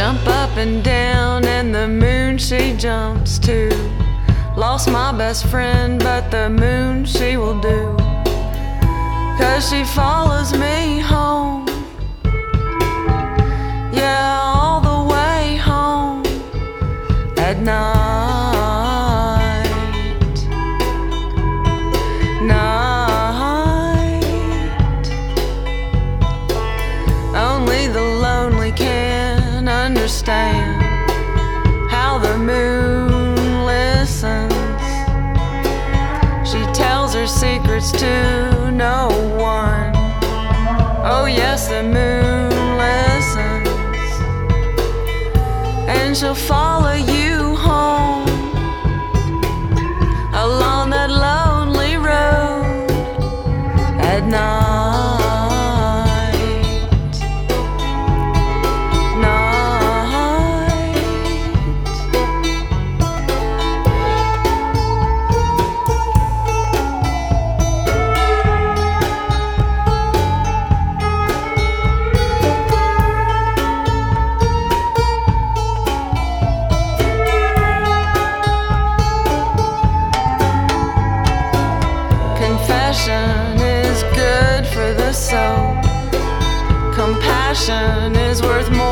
Jump up and down, and the moon she jumps to. Lost my best friend, but the moon she will do. Cause she follows me home. Yeah, all the way home at. Night. Understand how the moon listens. She tells her secrets to no one. Oh, yes, the moon listens. And she'll follow you Confession is good for the soul. Compassion is worth more